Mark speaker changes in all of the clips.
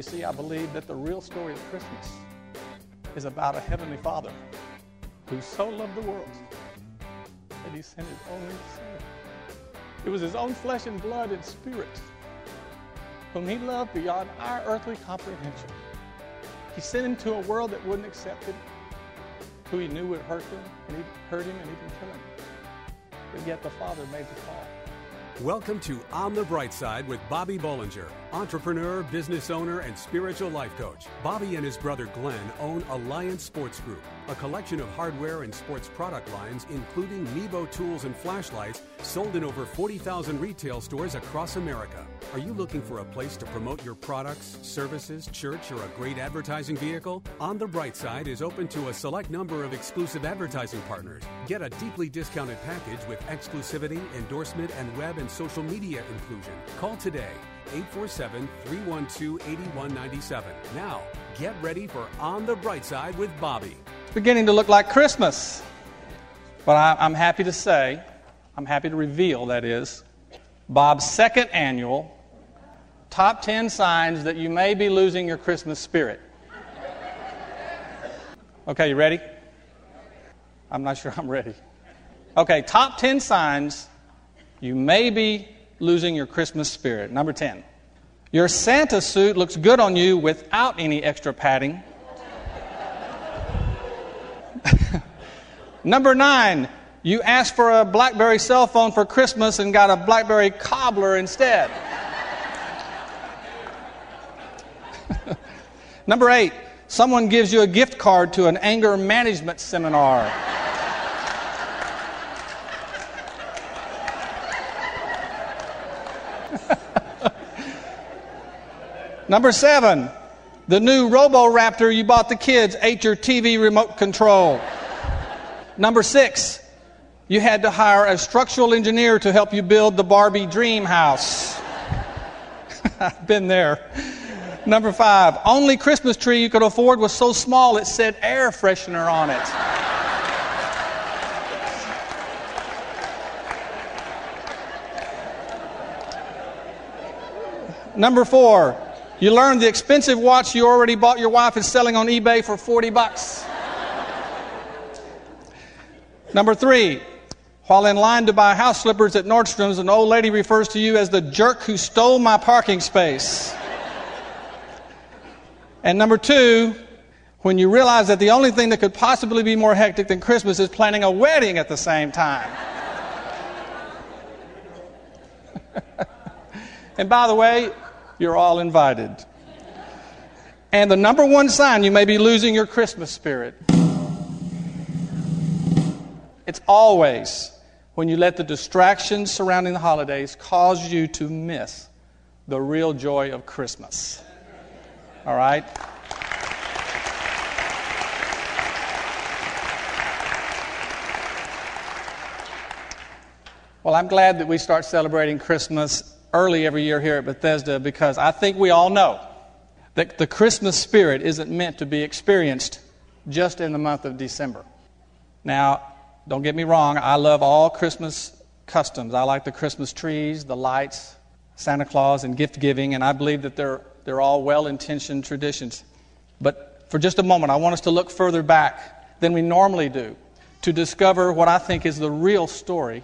Speaker 1: You see, I believe that the real story of Christmas is about a Heavenly Father who so loved the world that He sent His only Son. It was His own flesh and blood and spirit whom He loved beyond our earthly comprehension. He sent Him to a world that wouldn't accept Him, who He knew would hurt Him, and He hurt Him and even kill Him. But yet the Father made the call.
Speaker 2: Welcome to On the Bright Side with Bobby Bollinger, entrepreneur, business owner, and spiritual life coach. Bobby and his brother Glenn own Alliance Sports Group, a collection of hardware and sports product lines, including Nebo tools and flashlights, sold in over 40,000 retail stores across America. Are you looking for a place to promote your products, services, church, or a great advertising vehicle? On the Bright Side is open to a select number of exclusive advertising partners. Get a deeply discounted package with exclusivity, endorsement, and web and social media inclusion. Call today 847 312 8197. Now, get ready for On the Bright Side with Bobby.
Speaker 1: It's beginning to look like Christmas. But I'm happy to say, I'm happy to reveal, that is, Bob's second annual top 10 signs that you may be losing your Christmas spirit. Okay, you ready? I'm not sure I'm ready. Okay, top 10 signs you may be losing your Christmas spirit. Number 10. Your Santa suit looks good on you without any extra padding. Number 9. You asked for a Blackberry cell phone for Christmas and got a Blackberry cobbler instead. Number 8. Someone gives you a gift card to an anger management seminar. Number seven, the new Robo Raptor you bought the kids ate your TV remote control. Number six, you had to hire a structural engineer to help you build the Barbie dream house. I've been there. Number five, only Christmas tree you could afford was so small it said air freshener on it. Number four, you learned the expensive watch you already bought your wife is selling on eBay for 40 bucks. Number three, while in line to buy house slippers at Nordstrom's, an old lady refers to you as the jerk who stole my parking space. And number two, when you realize that the only thing that could possibly be more hectic than Christmas is planning a wedding at the same time. and by the way, you're all invited. And the number one sign you may be losing your Christmas spirit. It's always when you let the distractions surrounding the holidays cause you to miss the real joy of Christmas. All right? Well, I'm glad that we start celebrating Christmas early every year here at Bethesda because I think we all know that the Christmas spirit isn't meant to be experienced just in the month of December. Now, don't get me wrong, I love all Christmas customs. I like the Christmas trees, the lights, Santa Claus, and gift giving, and I believe that they're, they're all well intentioned traditions. But for just a moment, I want us to look further back than we normally do to discover what I think is the real story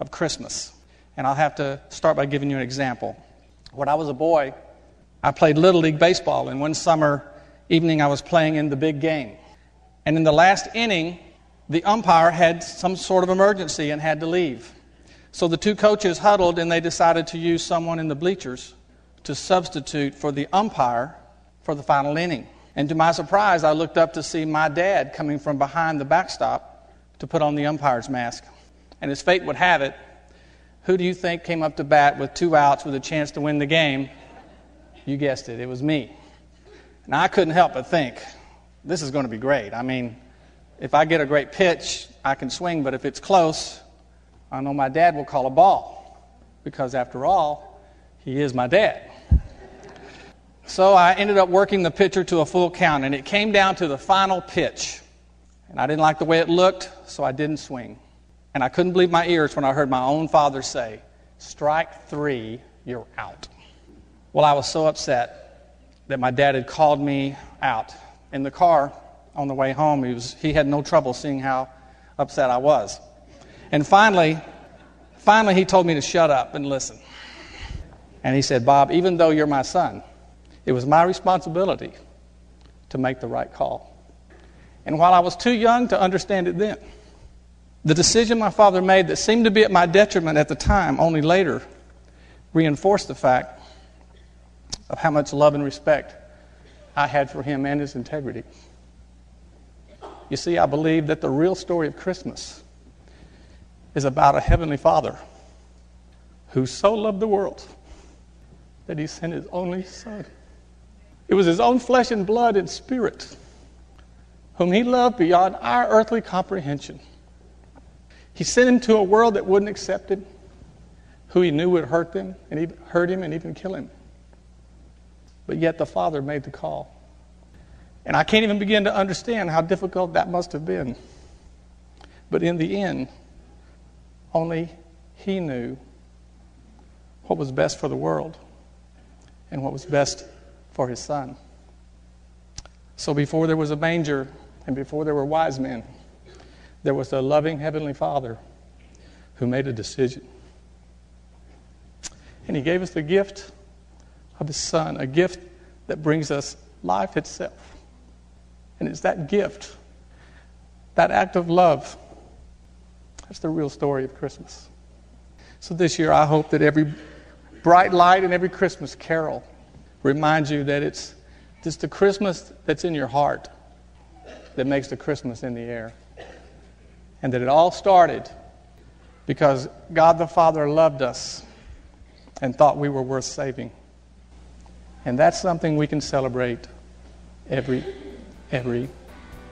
Speaker 1: of Christmas. And I'll have to start by giving you an example. When I was a boy, I played Little League Baseball, and one summer evening I was playing in the big game. And in the last inning, the umpire had some sort of emergency and had to leave. So the two coaches huddled and they decided to use someone in the bleachers to substitute for the umpire for the final inning. And to my surprise, I looked up to see my dad coming from behind the backstop to put on the umpire's mask. And as fate would have it, who do you think came up to bat with two outs with a chance to win the game? You guessed it, it was me. And I couldn't help but think, this is going to be great. I mean, if I get a great pitch, I can swing, but if it's close, I know my dad will call a ball. Because after all, he is my dad. So I ended up working the pitcher to a full count, and it came down to the final pitch. And I didn't like the way it looked, so I didn't swing. And I couldn't believe my ears when I heard my own father say, Strike three, you're out. Well, I was so upset that my dad had called me out. In the car on the way home, he, was, he had no trouble seeing how upset I was. And finally, finally, he told me to shut up and listen. And he said, Bob, even though you're my son, it was my responsibility to make the right call. And while I was too young to understand it then, the decision my father made that seemed to be at my detriment at the time only later reinforced the fact of how much love and respect I had for him and his integrity. You see, I believe that the real story of Christmas is about a heavenly Father who so loved the world that he sent his only Son. It was his own flesh and blood and spirit whom he loved beyond our earthly comprehension. He sent him to a world that wouldn't accept him, who he knew would hurt them and hurt him and even kill him. But yet the Father made the call. And I can't even begin to understand how difficult that must have been. But in the end, only he knew what was best for the world and what was best for his son. So before there was a manger and before there were wise men, there was a loving Heavenly Father who made a decision. And He gave us the gift of His Son, a gift that brings us life itself. And it's that gift, that act of love, that's the real story of Christmas. So this year, I hope that every bright light and every Christmas carol reminds you that it's just the Christmas that's in your heart that makes the Christmas in the air. And that it all started because God the Father loved us and thought we were worth saving. And that's something we can celebrate every every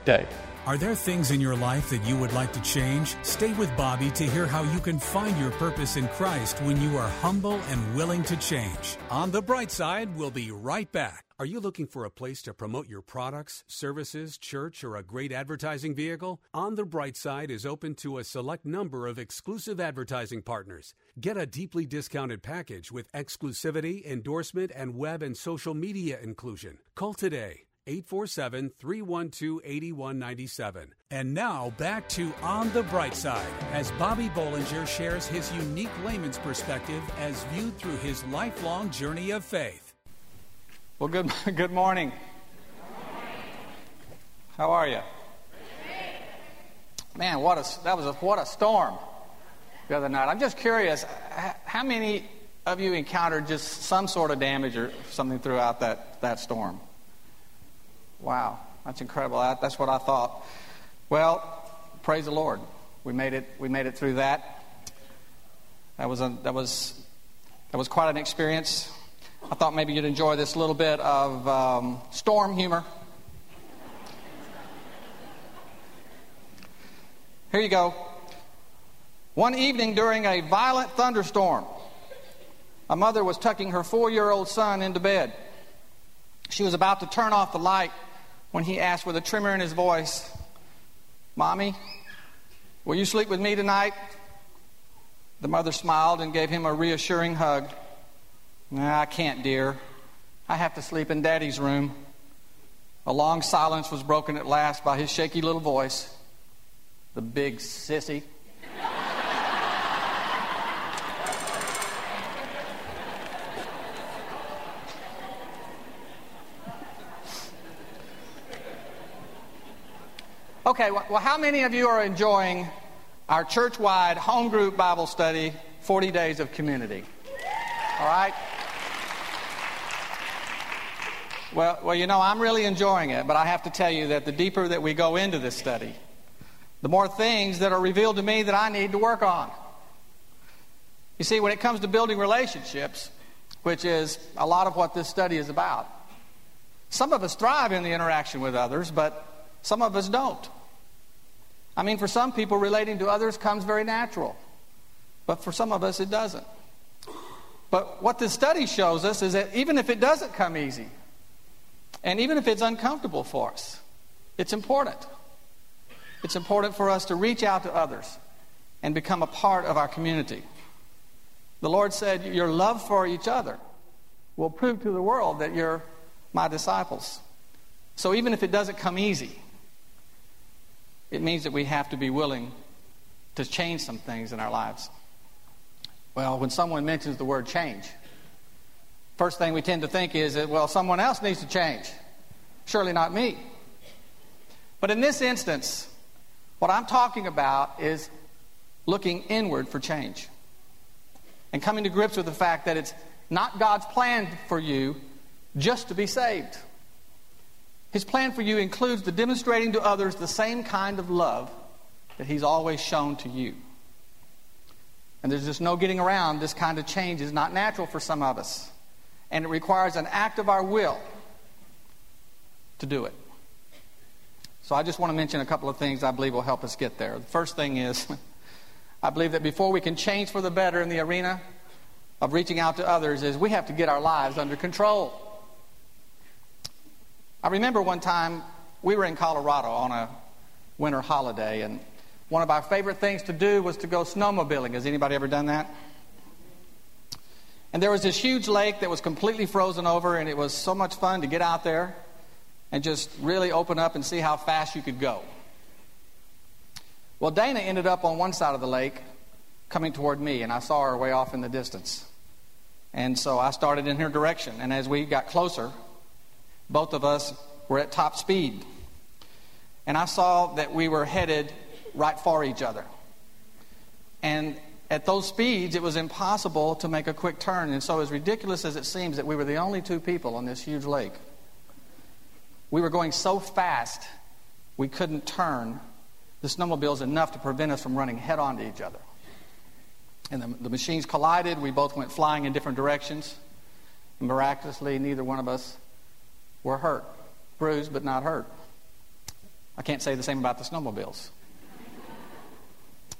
Speaker 1: day.
Speaker 2: Are there things in your life that you would like to change? Stay with Bobby to hear how you can find your purpose in Christ when you are humble and willing to change. On the bright side, we'll be right back. Are you looking for a place to promote your products, services, church, or a great advertising vehicle? On the Bright Side is open to a select number of exclusive advertising partners. Get a deeply discounted package with exclusivity, endorsement, and web and social media inclusion. Call today 847 312 8197. And now back to On the Bright Side as Bobby Bollinger shares his unique layman's perspective as viewed through his lifelong journey of faith.
Speaker 1: Well, good, good morning. How are you? Man, what a, that was a, what a storm the other night. I'm just curious, how many of you encountered just some sort of damage or something throughout that, that storm? Wow, that's incredible. That's what I thought. Well, praise the Lord. We made it. We made it through that. That was a, that was that was quite an experience. I thought maybe you'd enjoy this little bit of um, storm humor. Here you go. One evening during a violent thunderstorm, a mother was tucking her four year old son into bed. She was about to turn off the light when he asked with a tremor in his voice, Mommy, will you sleep with me tonight? The mother smiled and gave him a reassuring hug. Nah, I can't, dear. I have to sleep in Daddy's room. A long silence was broken at last by his shaky little voice. The big sissy. Okay, well, how many of you are enjoying our church wide home group Bible study, 40 Days of Community? All right? Well, well, you know, I'm really enjoying it, but I have to tell you that the deeper that we go into this study, the more things that are revealed to me that I need to work on. You see, when it comes to building relationships, which is a lot of what this study is about, some of us thrive in the interaction with others, but some of us don't. I mean, for some people, relating to others comes very natural, but for some of us, it doesn't. But what this study shows us is that even if it doesn't come easy, and even if it's uncomfortable for us, it's important. It's important for us to reach out to others and become a part of our community. The Lord said, Your love for each other will prove to the world that you're my disciples. So even if it doesn't come easy, it means that we have to be willing to change some things in our lives. Well, when someone mentions the word change, first thing we tend to think is that, well, someone else needs to change. Surely not me. But in this instance, what I'm talking about is looking inward for change and coming to grips with the fact that it's not God's plan for you just to be saved. His plan for you includes the demonstrating to others the same kind of love that He's always shown to you. And there's just no getting around this kind of change is not natural for some of us. And it requires an act of our will to do it. So I just want to mention a couple of things I believe will help us get there. The first thing is I believe that before we can change for the better in the arena of reaching out to others is we have to get our lives under control. I remember one time we were in Colorado on a winter holiday and one of our favorite things to do was to go snowmobiling. Has anybody ever done that? And there was this huge lake that was completely frozen over, and it was so much fun to get out there and just really open up and see how fast you could go. Well, Dana ended up on one side of the lake coming toward me, and I saw her way off in the distance. And so I started in her direction, and as we got closer, both of us were at top speed. And I saw that we were headed right for each other. And at those speeds, it was impossible to make a quick turn. And so, as ridiculous as it seems that we were the only two people on this huge lake, we were going so fast we couldn't turn the snowmobiles enough to prevent us from running head on to each other. And the, the machines collided. We both went flying in different directions. Miraculously, neither one of us were hurt. Bruised, but not hurt. I can't say the same about the snowmobiles.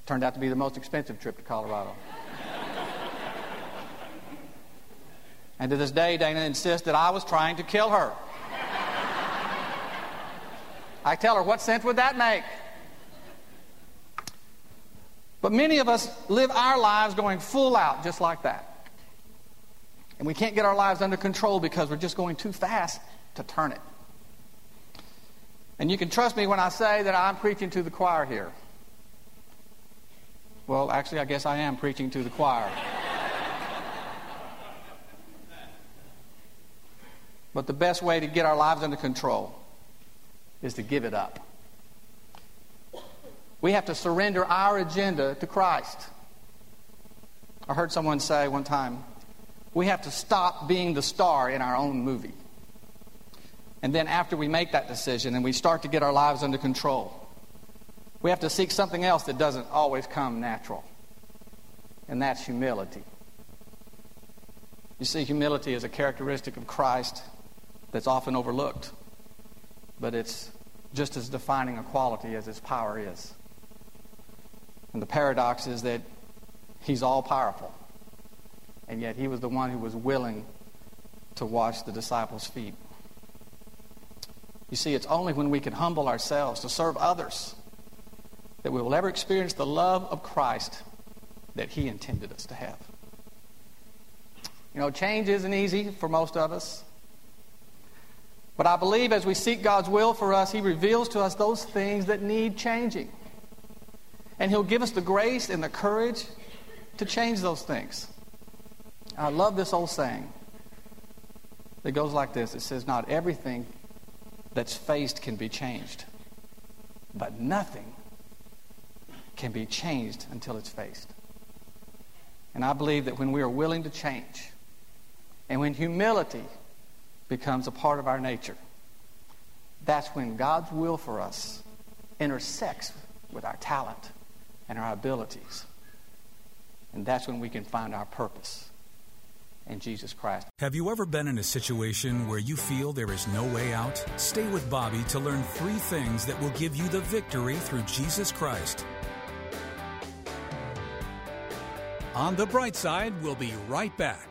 Speaker 1: Turned out to be the most expensive trip to Colorado. and to this day, Dana insists that I was trying to kill her. I tell her, what sense would that make? But many of us live our lives going full out just like that. And we can't get our lives under control because we're just going too fast to turn it. And you can trust me when I say that I'm preaching to the choir here. Well, actually, I guess I am preaching to the choir. but the best way to get our lives under control is to give it up. We have to surrender our agenda to Christ. I heard someone say one time, we have to stop being the star in our own movie. And then after we make that decision and we start to get our lives under control, we have to seek something else that doesn't always come natural, and that's humility. You see, humility is a characteristic of Christ that's often overlooked, but it's just as defining a quality as his power is. And the paradox is that he's all powerful, and yet he was the one who was willing to wash the disciples' feet. You see, it's only when we can humble ourselves to serve others that we will ever experience the love of Christ that He intended us to have. You know, change isn't easy for most of us. But I believe as we seek God's will for us, He reveals to us those things that need changing. And He'll give us the grace and the courage to change those things. I love this old saying that goes like this it says, Not everything that's faced can be changed, but nothing can be changed until it's faced. And I believe that when we are willing to change, and when humility becomes a part of our nature, that's when God's will for us intersects with our talent and our abilities. And that's when we can find our purpose in Jesus Christ.
Speaker 2: Have you ever been in a situation where you feel there is no way out? Stay with Bobby to learn three things that will give you the victory through Jesus Christ. On the bright side, we'll be right back.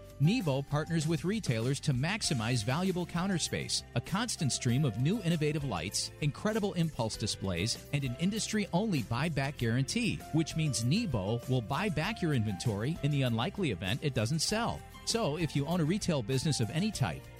Speaker 3: Nebo partners with retailers to maximize valuable counter space, a constant stream of new innovative lights, incredible impulse displays, and an industry only buyback guarantee, which means Nebo will buy back your inventory in the unlikely event it doesn't sell. So, if you own a retail business of any type,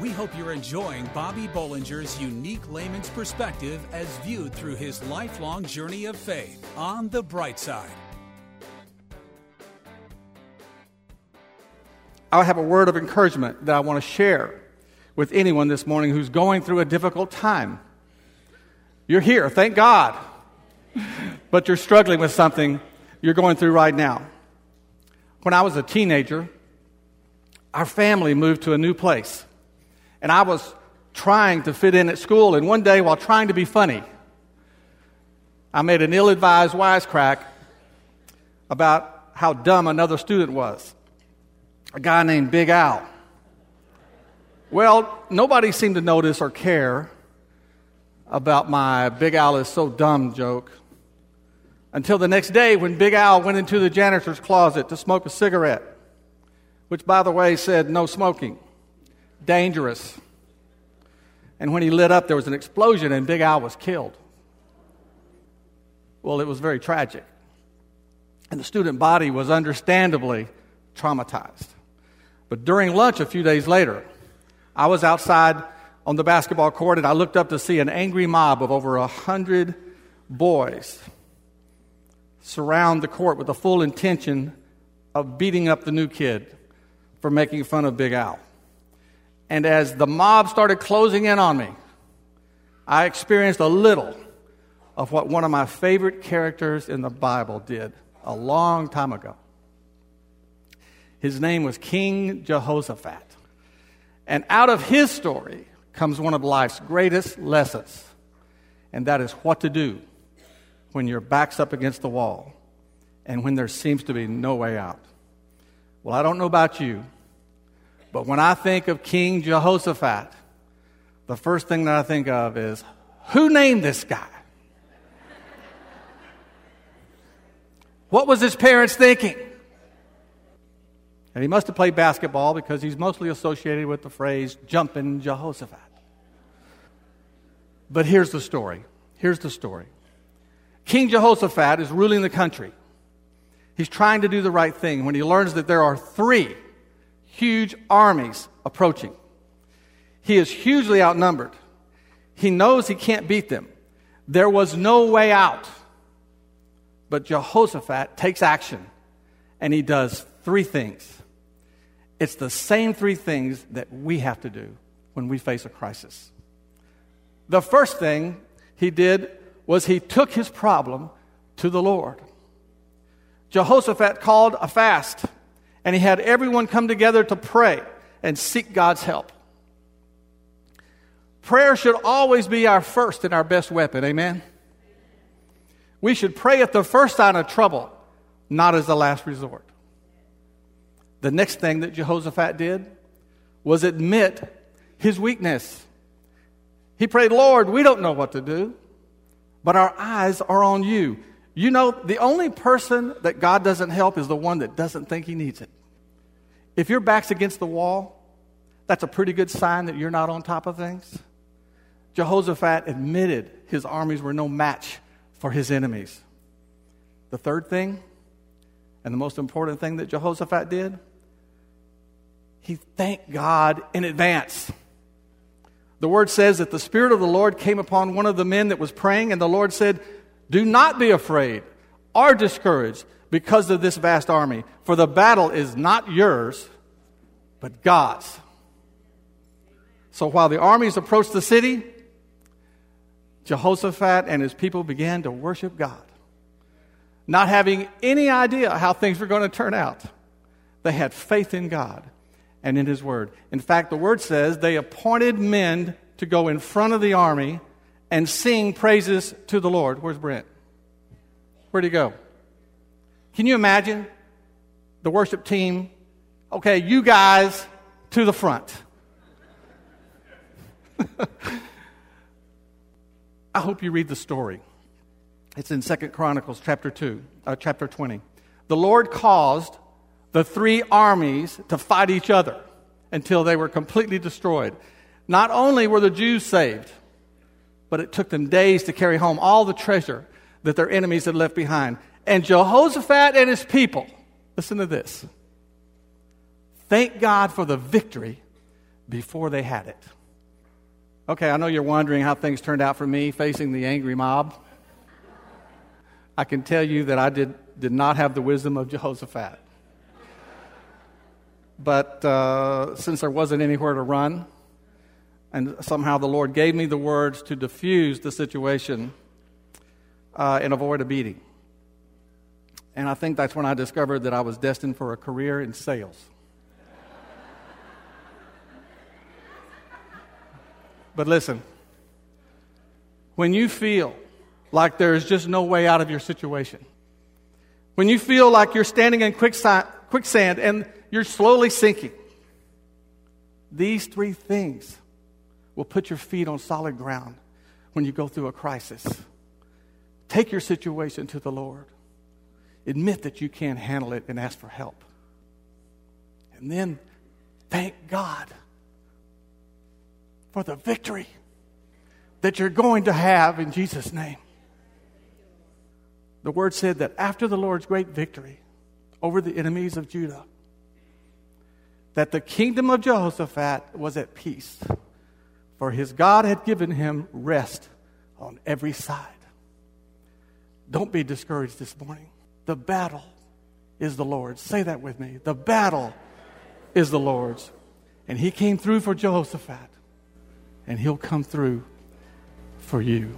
Speaker 2: We hope you're enjoying Bobby Bollinger's unique layman's perspective as viewed through his lifelong journey of faith on the bright side.
Speaker 1: I have a word of encouragement that I want to share with anyone this morning who's going through a difficult time. You're here, thank God, but you're struggling with something you're going through right now. When I was a teenager, our family moved to a new place, and I was trying to fit in at school. And one day, while trying to be funny, I made an ill advised wisecrack about how dumb another student was a guy named Big Al. Well, nobody seemed to notice or care about my Big Al is so dumb joke until the next day when Big Al went into the janitor's closet to smoke a cigarette, which, by the way, said no smoking, dangerous. And when he lit up, there was an explosion and Big Al was killed. Well, it was very tragic. And the student body was understandably traumatized. But during lunch a few days later, I was outside on the basketball court and I looked up to see an angry mob of over a hundred boys surround the court with the full intention of beating up the new kid for making fun of Big Al. And as the mob started closing in on me, I experienced a little of what one of my favorite characters in the Bible did a long time ago. His name was King Jehoshaphat. And out of his story comes one of life's greatest lessons, and that is what to do when your back's up against the wall and when there seems to be no way out. Well, I don't know about you, but when I think of King Jehoshaphat, the first thing that I think of is who named this guy? What was his parents thinking? And he must have played basketball because he's mostly associated with the phrase jumping Jehoshaphat. But here's the story. Here's the story. King Jehoshaphat is ruling the country. He's trying to do the right thing when he learns that there are three huge armies approaching. He is hugely outnumbered. He knows he can't beat them. There was no way out. But Jehoshaphat takes action and he does three things. It's the same three things that we have to do when we face a crisis. The first thing he did was he took his problem to the Lord. Jehoshaphat called a fast, and he had everyone come together to pray and seek God's help. Prayer should always be our first and our best weapon, amen? We should pray at the first sign of trouble, not as the last resort. The next thing that Jehoshaphat did was admit his weakness. He prayed, Lord, we don't know what to do, but our eyes are on you. You know, the only person that God doesn't help is the one that doesn't think he needs it. If your back's against the wall, that's a pretty good sign that you're not on top of things. Jehoshaphat admitted his armies were no match for his enemies. The third thing, and the most important thing that Jehoshaphat did, he thanked God in advance. The word says that the Spirit of the Lord came upon one of the men that was praying, and the Lord said, Do not be afraid or discouraged because of this vast army, for the battle is not yours, but God's. So while the armies approached the city, Jehoshaphat and his people began to worship God, not having any idea how things were going to turn out. They had faith in God and in His Word. In fact, the Word says they appointed men to go in front of the army and sing praises to the Lord. Where's Brent? Where'd he go? Can you imagine the worship team? Okay, you guys to the front. I hope you read the story. It's in Second Chronicles chapter 2, uh, chapter 20. The Lord caused the three armies to fight each other until they were completely destroyed. Not only were the Jews saved, but it took them days to carry home all the treasure that their enemies had left behind. And Jehoshaphat and his people, listen to this. Thank God for the victory before they had it. Okay, I know you're wondering how things turned out for me facing the angry mob. I can tell you that I did, did not have the wisdom of Jehoshaphat. But uh, since there wasn't anywhere to run, and somehow the Lord gave me the words to diffuse the situation uh, and avoid a beating. And I think that's when I discovered that I was destined for a career in sales. But listen, when you feel like there's just no way out of your situation, when you feel like you're standing in quicksand and you're slowly sinking, these three things will put your feet on solid ground when you go through a crisis. Take your situation to the Lord. Admit that you can't handle it and ask for help. And then thank God for the victory that you're going to have in Jesus' name. The word said that after the Lord's great victory over the enemies of Judah, that the kingdom of Jehoshaphat was at peace, for his God had given him rest on every side. Don't be discouraged this morning. The battle is the Lord's. Say that with me. The battle is the Lord's. And he came through for Jehoshaphat and He'll come through for you.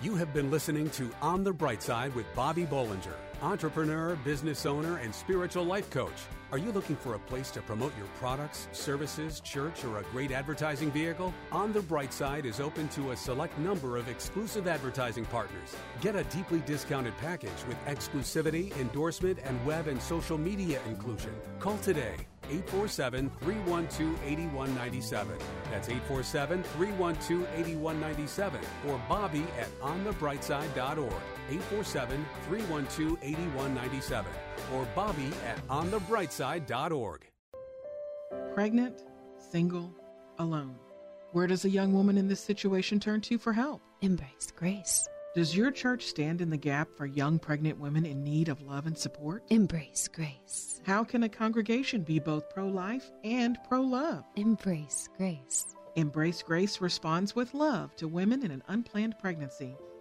Speaker 2: You have been listening to On the Bright Side with Bobby Bollinger, entrepreneur, business owner, and spiritual life coach. Are you looking for a place to promote your products, services, church, or a great advertising vehicle? On the Bright Side is open to a select number of exclusive advertising partners. Get a deeply discounted package with exclusivity, endorsement, and web and social media inclusion. Call today 847 312 8197. That's 847 312 8197 or Bobby at onthebrightside.org. 847 312 8197 or Bobby at onthebrightside.org.
Speaker 4: Pregnant, single, alone. Where does a young woman in this situation turn to for help?
Speaker 5: Embrace grace.
Speaker 4: Does your church stand in the gap for young pregnant women in need of love and support?
Speaker 5: Embrace grace.
Speaker 4: How can a congregation be both pro life and pro love?
Speaker 5: Embrace grace.
Speaker 4: Embrace Grace responds with love to women in an unplanned pregnancy.